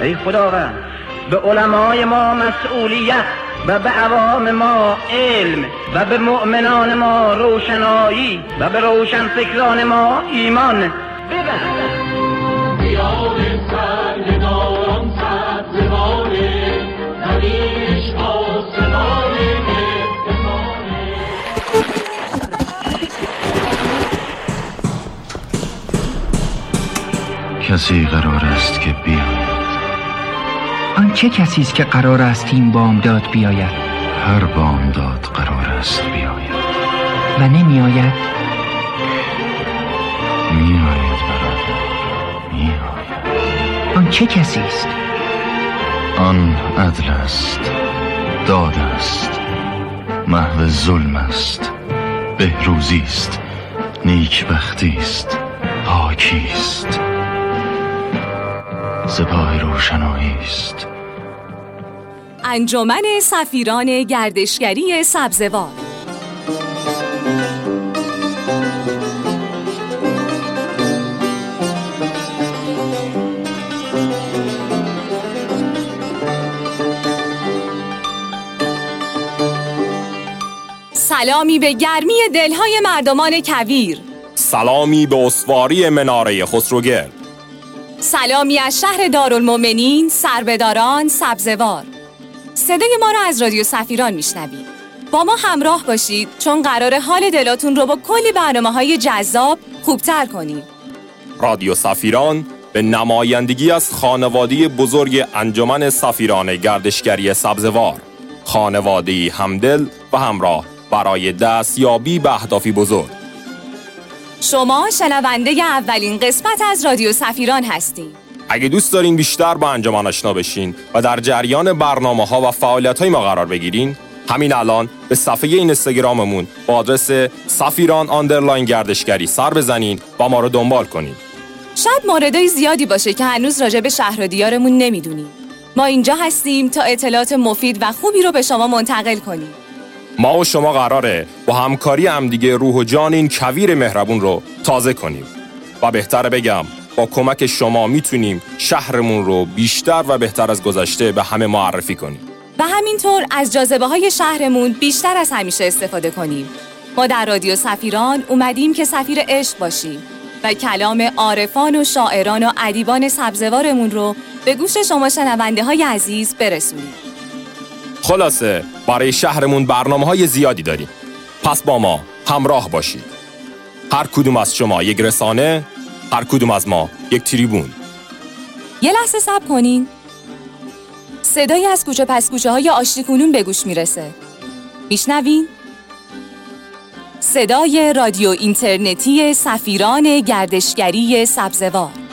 ای خداوند به علمای ما مسئولیت و به عوام ما علم و به مؤمنان ما روشنایی و به روشن فکران ما ایمان. کسی قرار است که بیاید آن چه کسی است که قرار است این بامداد بیاید؟ هر بامداد قرار است بیاید. و نمیآید؟ میآید برادر. میآید. آن چه کسی است؟ آن عدل است. داد است. محو ظلم است. بهروزی است. نیکبختی است. پاکی است. سپاه روشنایی است. انجمن سفیران گردشگری سبزوار. سلامی به گرمی دلهای مردمان کویر. سلامی به اسواری مناره خسروگرد سلامی از شهر دارالمومنین، سربداران، سبزوار. صدای ما را از رادیو سفیران میشنوید. با ما همراه باشید چون قرار حال دلاتون رو با کلی برنامه های جذاب خوبتر کنیم رادیو سفیران به نمایندگی از خانواده بزرگ انجمن سفیران گردشگری سبزوار. خانواده همدل و همراه برای دستیابی به اهدافی بزرگ. شما شنونده اولین قسمت از رادیو سفیران هستید اگه دوست دارین بیشتر با انجمن آشنا بشین و در جریان برنامه ها و فعالیت های ما قرار بگیرین همین الان به صفحه این اینستاگراممون با آدرس سفیران آندرلاین گردشگری سر بزنین و ما رو دنبال کنین. شاید موردهای زیادی باشه که هنوز راجع به شهر و دیارمون نمی‌دونیم. ما اینجا هستیم تا اطلاعات مفید و خوبی رو به شما منتقل کنیم. ما و شما قراره با همکاری همدیگه روح و جان این کویر مهربون رو تازه کنیم. و بهتر بگم با کمک شما می‌تونیم شهرمون رو بیشتر و بهتر از گذشته به همه معرفی کنیم. و همینطور از جاذبه های شهرمون بیشتر از همیشه استفاده کنیم. ما در رادیو سفیران اومدیم که سفیر عشق باشیم و کلام عارفان و شاعران و ادیبان سبزوارمون رو به گوش شما شنونده های عزیز برسونیم. خلاصه برای شهرمون برنامه های زیادی داریم. پس با ما همراه باشید. هر کدوم از شما یک رسانه هر کدوم از ما یک تریبون. یه لحظه صبر کنین. صدایی از کوچه پس کوچه های آشتی کنون به گوش می‌رسه. میشنوین؟ صدای رادیو اینترنتی سفیران گردشگری سبزوار.